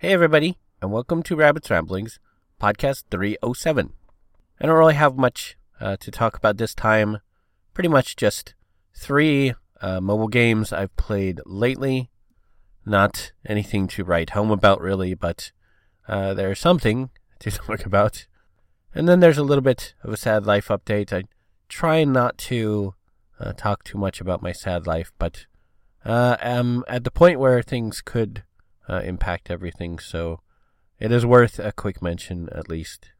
Hey, everybody, and welcome to Rabbit's Ramblings, podcast 307. I don't really have much uh, to talk about this time. Pretty much just three uh, mobile games I've played lately. Not anything to write home about, really, but uh, there's something to talk about. And then there's a little bit of a sad life update. I try not to uh, talk too much about my sad life, but uh, am at the point where things could uh, impact everything. So it is worth a quick mention at least.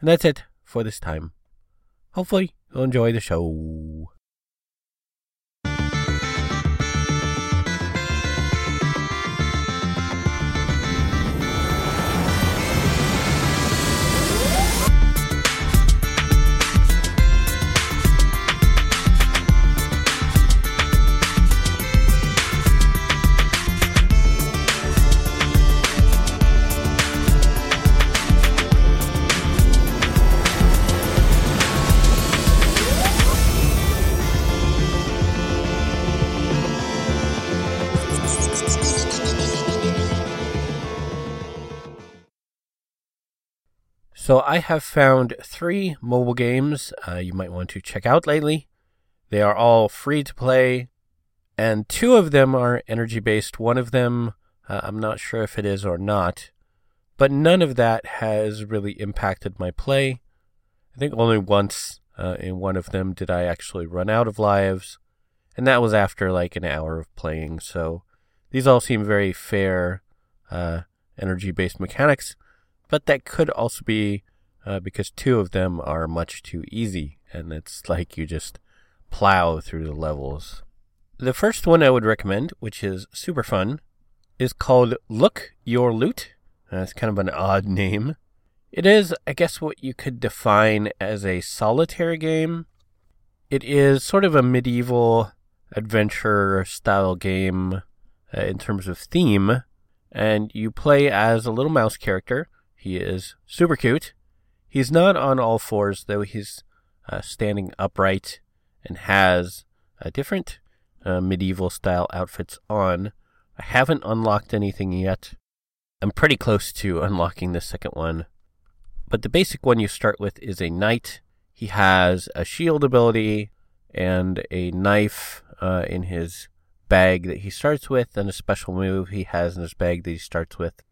And that's it for this time. Hopefully, you'll enjoy the show. So I have found three mobile games uh, you might want to check out lately. They are all free to play, and two of them are energy based. One of them, uh, I'm not sure if it is or not, but none of that has really impacted my play. I think only once uh, in one of them did I actually run out of lives, and that was after like an hour of playing. So these all seem very fair uh, energy based mechanics but that could also be uh, because two of them are much too easy, and it's like you just plow through the levels. The first one I would recommend, which is super fun, is called Look Your Loot. That's kind of an odd name. It is, I guess, what you could define as a solitaire game. It is sort of a medieval adventure style game uh, in terms of theme, and you play as a little mouse character he is super cute. He's not on all fours, though he's uh, standing upright and has a different uh, medieval style outfits on. I haven't unlocked anything yet. I'm pretty close to unlocking the second one. But the basic one you start with is a knight. He has a shield ability and a knife uh, in his bag that he starts with, and a special move he has in his bag that he starts with.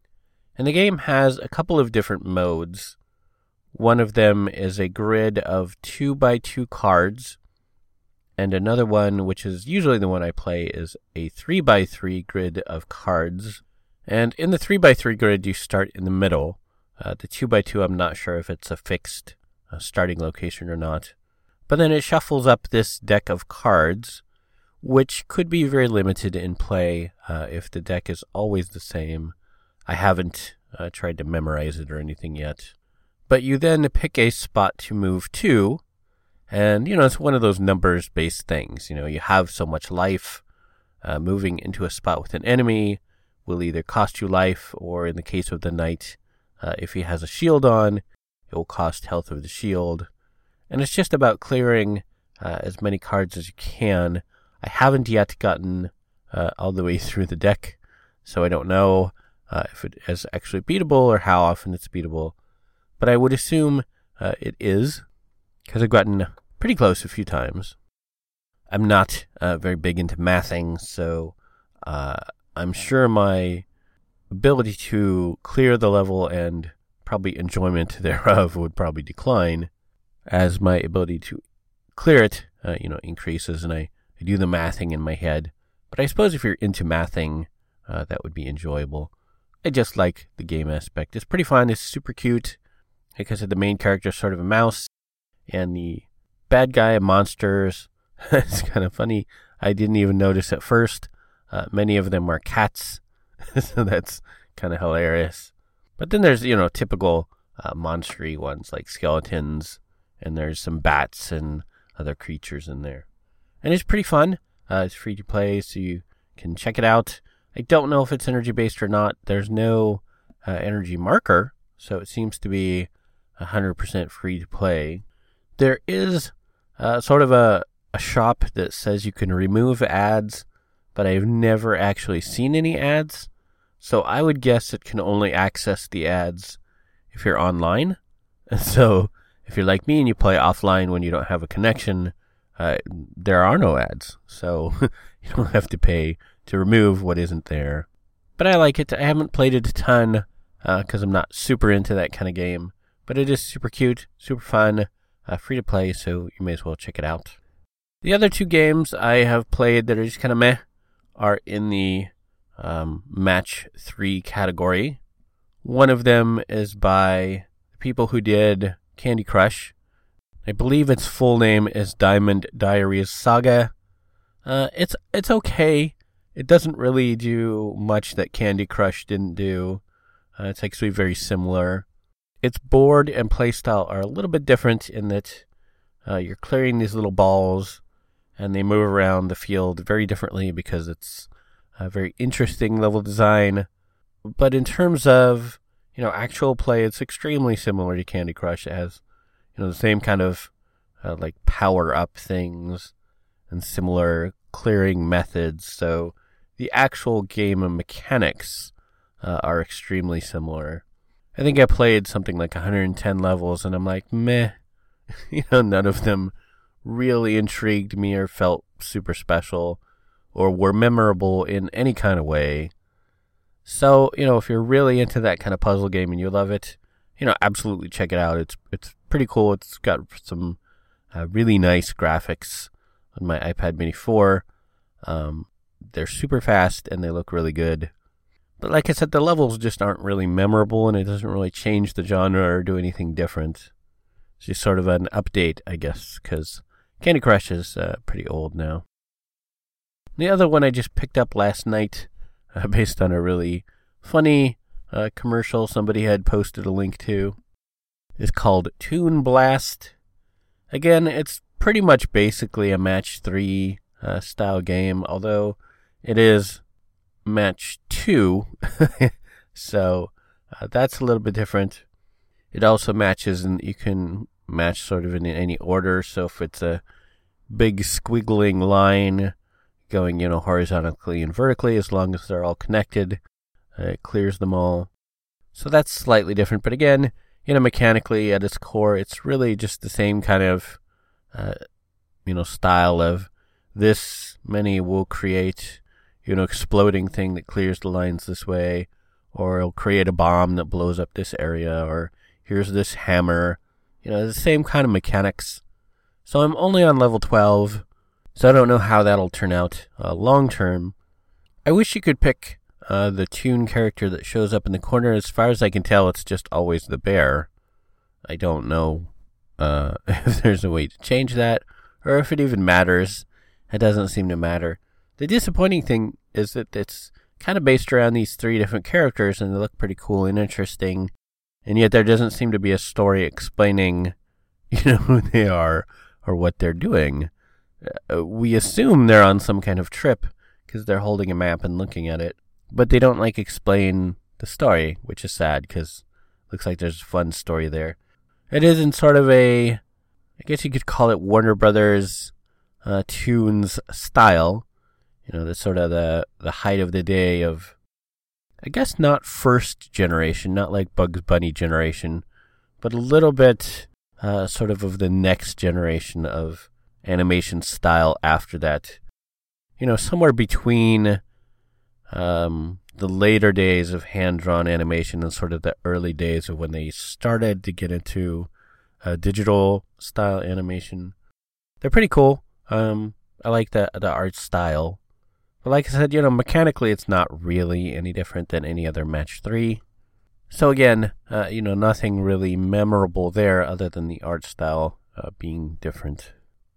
And the game has a couple of different modes. One of them is a grid of two by two cards, and another one, which is usually the one I play, is a three by three grid of cards. And in the three by three grid, you start in the middle. Uh, the two by two, I'm not sure if it's a fixed uh, starting location or not. But then it shuffles up this deck of cards, which could be very limited in play uh, if the deck is always the same. I haven't uh, tried to memorize it or anything yet. But you then pick a spot to move to, and you know it's one of those numbers based things. You know, you have so much life. Uh, moving into a spot with an enemy will either cost you life, or in the case of the knight, uh, if he has a shield on, it will cost health of the shield. And it's just about clearing uh, as many cards as you can. I haven't yet gotten uh, all the way through the deck, so I don't know uh, if it is actually beatable or how often it's beatable. But I would assume uh, it is, because I've gotten pretty close a few times. I'm not uh, very big into mathing, so uh, I'm sure my ability to clear the level and probably enjoyment thereof would probably decline as my ability to clear it, uh, you know, increases, and I, I do the mathing in my head. But I suppose if you're into mathing, uh, that would be enjoyable. I just like the game aspect. It's pretty fun. It's super cute. Like I said, the main character is sort of a mouse, and the bad guy monsters. it's kind of funny. I didn't even notice at first. Uh, many of them are cats, so that's kind of hilarious. But then there's you know typical uh, monstery ones like skeletons, and there's some bats and other creatures in there, and it's pretty fun. Uh, it's free to play, so you can check it out. I don't know if it's energy based or not. There's no uh, energy marker, so it seems to be 100% free to play. There is uh, sort of a, a shop that says you can remove ads, but I've never actually seen any ads. So I would guess it can only access the ads if you're online. So if you're like me and you play offline when you don't have a connection, uh, there are no ads. So you don't have to pay to remove what isn't there. But I like it. I haven't played it a ton because uh, I'm not super into that kind of game. But it is super cute, super fun, uh, free to play, so you may as well check it out. The other two games I have played that are just kind of meh are in the um, match three category. One of them is by the people who did Candy Crush. I believe its full name is Diamond Diaries Saga. Uh, it's it's okay. It doesn't really do much that Candy Crush didn't do. Uh, it's actually very similar. Its board and playstyle are a little bit different in that uh, you're clearing these little balls and they move around the field very differently because it's a very interesting level design. But in terms of you know actual play, it's extremely similar to Candy Crush. It has you know the same kind of uh, like power up things and similar clearing methods. So the actual game mechanics uh, are extremely similar. I think I played something like 110 levels, and I'm like, meh. you know, none of them really intrigued me or felt super special or were memorable in any kind of way. So, you know, if you're really into that kind of puzzle game and you love it, you know, absolutely check it out. It's it's pretty cool. It's got some uh, really nice graphics on my iPad Mini 4. Um, they're super fast and they look really good. But like I said, the levels just aren't really memorable and it doesn't really change the genre or do anything different. It's just sort of an update, I guess, because Candy Crush is uh, pretty old now. The other one I just picked up last night, uh, based on a really funny uh, commercial somebody had posted a link to, is called Toon Blast. Again, it's pretty much basically a match three uh, style game, although it is match two, so uh, that's a little bit different. It also matches, and you can match sort of in any order. So if it's a big squiggling line going, you know, horizontally and vertically, as long as they're all connected, uh, it clears them all. So that's slightly different. But again, you know, mechanically at its core, it's really just the same kind of, uh, you know, style of this many will create, you know, exploding thing that clears the lines this way, or it'll create a bomb that blows up this area, or here's this hammer. You know, the same kind of mechanics. So I'm only on level 12, so I don't know how that'll turn out uh, long term. I wish you could pick uh, the tune character that shows up in the corner. As far as I can tell, it's just always the bear. I don't know uh, if there's a way to change that, or if it even matters. It doesn't seem to matter. The disappointing thing is that it's kind of based around these three different characters, and they look pretty cool and interesting. And yet, there doesn't seem to be a story explaining, you know, who they are or what they're doing. Uh, we assume they're on some kind of trip because they're holding a map and looking at it, but they don't like explain the story, which is sad because looks like there's a fun story there. It is in sort of a, I guess you could call it Warner Brothers uh, Toons style. You know, the sort of the the height of the day of, I guess not first generation, not like Bugs Bunny generation, but a little bit uh, sort of of the next generation of animation style after that. You know, somewhere between um, the later days of hand drawn animation and sort of the early days of when they started to get into uh, digital style animation. They're pretty cool. Um, I like the the art style. But like I said, you know, mechanically it's not really any different than any other match three. So again, uh, you know, nothing really memorable there other than the art style uh, being different.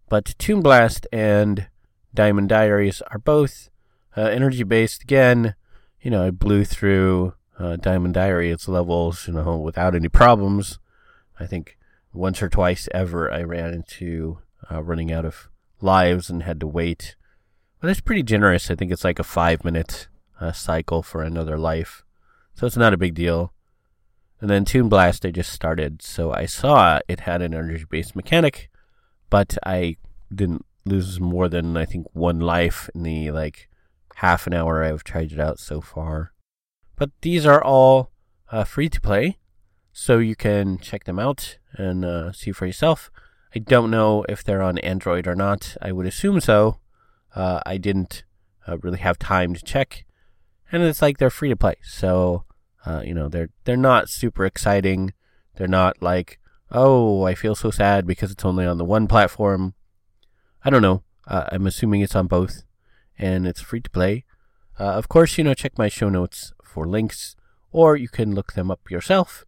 But Toon Blast and Diamond Diaries are both uh, energy based. Again, you know, I blew through uh, Diamond Diaries levels, you know, without any problems. I think once or twice ever I ran into uh, running out of lives and had to wait. But it's pretty generous. I think it's like a five minute uh, cycle for another life. So it's not a big deal. And then Toon Blast I just started, so I saw it had an energy based mechanic, but I didn't lose more than I think one life in the like half an hour I've tried it out so far. But these are all uh, free to play, so you can check them out and uh, see for yourself. I don't know if they're on Android or not. I would assume so. Uh, I didn't uh, really have time to check, and it's like they're free to play. So uh, you know they're they're not super exciting. They're not like oh I feel so sad because it's only on the one platform. I don't know. Uh, I'm assuming it's on both, and it's free to play. Uh, of course, you know check my show notes for links, or you can look them up yourself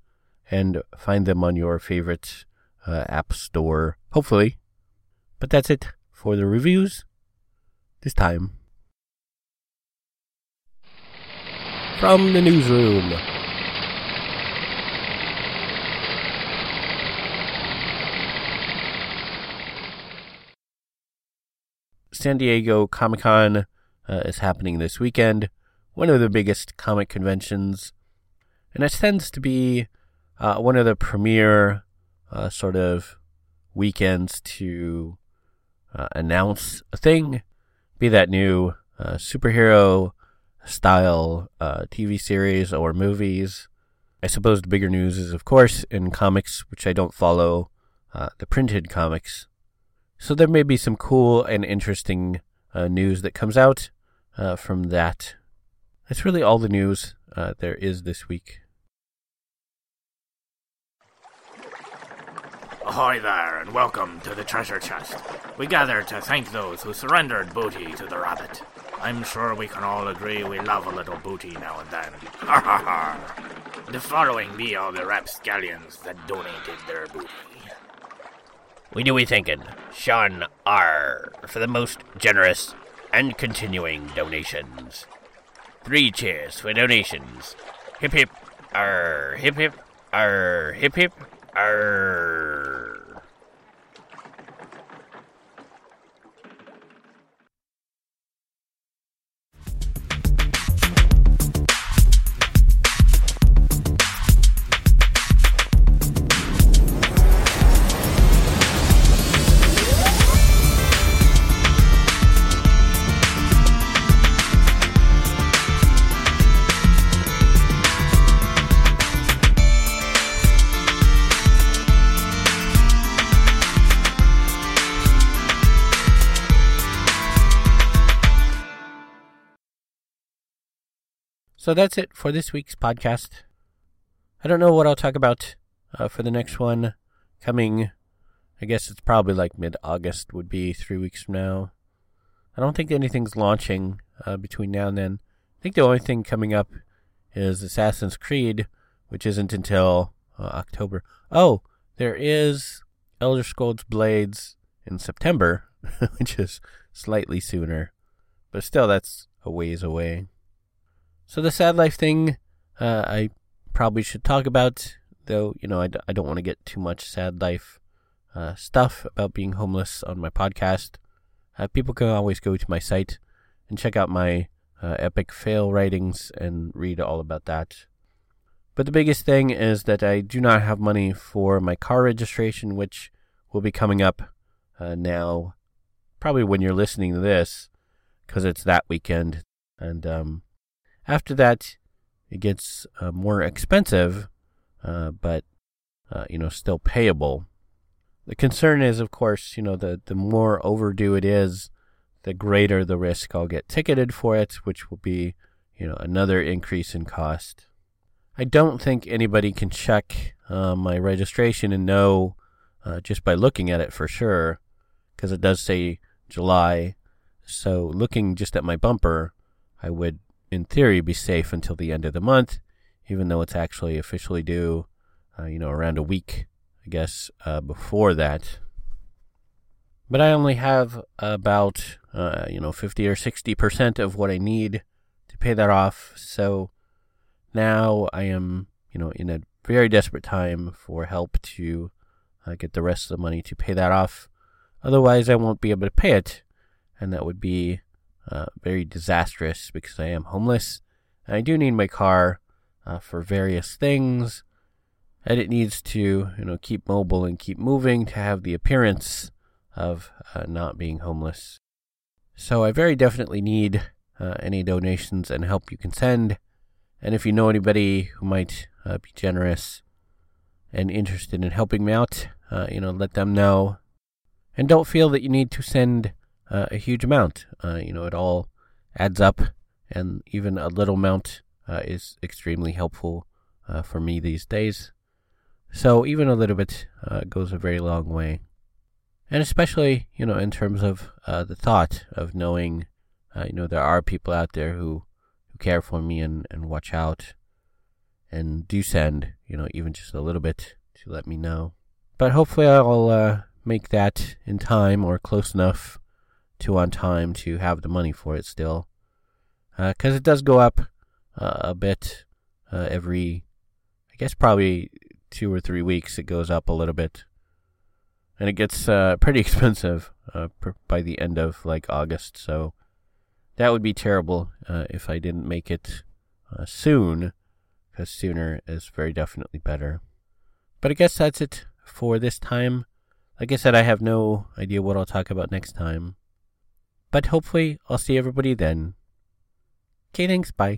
and find them on your favorite uh, app store, hopefully. But that's it for the reviews this time. From the newsroom. San Diego Comic Con uh, is happening this weekend, one of the biggest comic conventions, and it tends to be uh, one of the premier uh, sort of weekends to uh, announce a thing, be that new uh, superhero style uh, TV series or movies. I suppose the bigger news is, of course, in comics, which I don't follow, uh, the printed comics. So there may be some cool and interesting uh, news that comes out from that. That's really all the news there is this week. Ahoy there, and welcome to the treasure chest. We gather to thank those who surrendered booty to the rabbit. I'm sure we can all agree we love a little booty now and then. Ha ha ha! The following be all the rapscallions that donated their booty. We do we thanking Sean R for the most generous and continuing donations. Three cheers for donations. Hip hip, R hip hip, R hip hip, R. So that's it for this week's podcast. I don't know what I'll talk about uh, for the next one coming. I guess it's probably like mid August, would be three weeks from now. I don't think anything's launching uh, between now and then. I think the only thing coming up is Assassin's Creed, which isn't until uh, October. Oh, there is Elder Scrolls Blades in September, which is slightly sooner. But still, that's a ways away. So the sad life thing, uh, I probably should talk about, though, you know, I d- I don't want to get too much sad life uh, stuff about being homeless on my podcast. Uh, people can always go to my site and check out my uh, epic fail writings and read all about that. But the biggest thing is that I do not have money for my car registration, which will be coming up uh, now, probably when you're listening to this, because it's that weekend. And um, after that, it gets uh, more expensive, uh, but uh, you know still payable. The concern is, of course, you know the the more overdue it is, the greater the risk I'll get ticketed for it, which will be you know another increase in cost. I don't think anybody can check uh, my registration and know uh, just by looking at it for sure, because it does say July. So looking just at my bumper, I would in theory, be safe until the end of the month, even though it's actually officially due, uh, you know, around a week, I guess, uh, before that. But I only have about, uh, you know, 50 or 60% of what I need to pay that off. So now I am, you know, in a very desperate time for help to uh, get the rest of the money to pay that off. Otherwise, I won't be able to pay it. And that would be uh, very disastrous because I am homeless. I do need my car uh, for various things, and it needs to, you know, keep mobile and keep moving to have the appearance of uh, not being homeless. So I very definitely need uh, any donations and help you can send. And if you know anybody who might uh, be generous and interested in helping me out, you know, let them know. And don't feel that you need to send uh, a huge amount. Uh, you know, it all adds up, and even a little amount uh, is extremely helpful uh, for me these days. So even a little bit uh, goes a very long way. And especially, you know, in terms of uh, the thought of knowing, you know, there are people out there who, who care for me and, and watch out and do send, you know, even just a little bit to let me know. But hopefully I'll make that in time or close enough to on time to have the money for it still. Because it does go up uh, a bit every, I guess probably two or three weeks, it goes up a little bit, and it gets uh, pretty expensive uh, by the end of like August. So that would be terrible uh, if I didn't make it uh, soon, because sooner is very definitely better. But I guess that's it for this time. Like I said, I have no idea what I'll talk about next time. But hopefully, I'll see everybody then. Okay, thanks. Bye.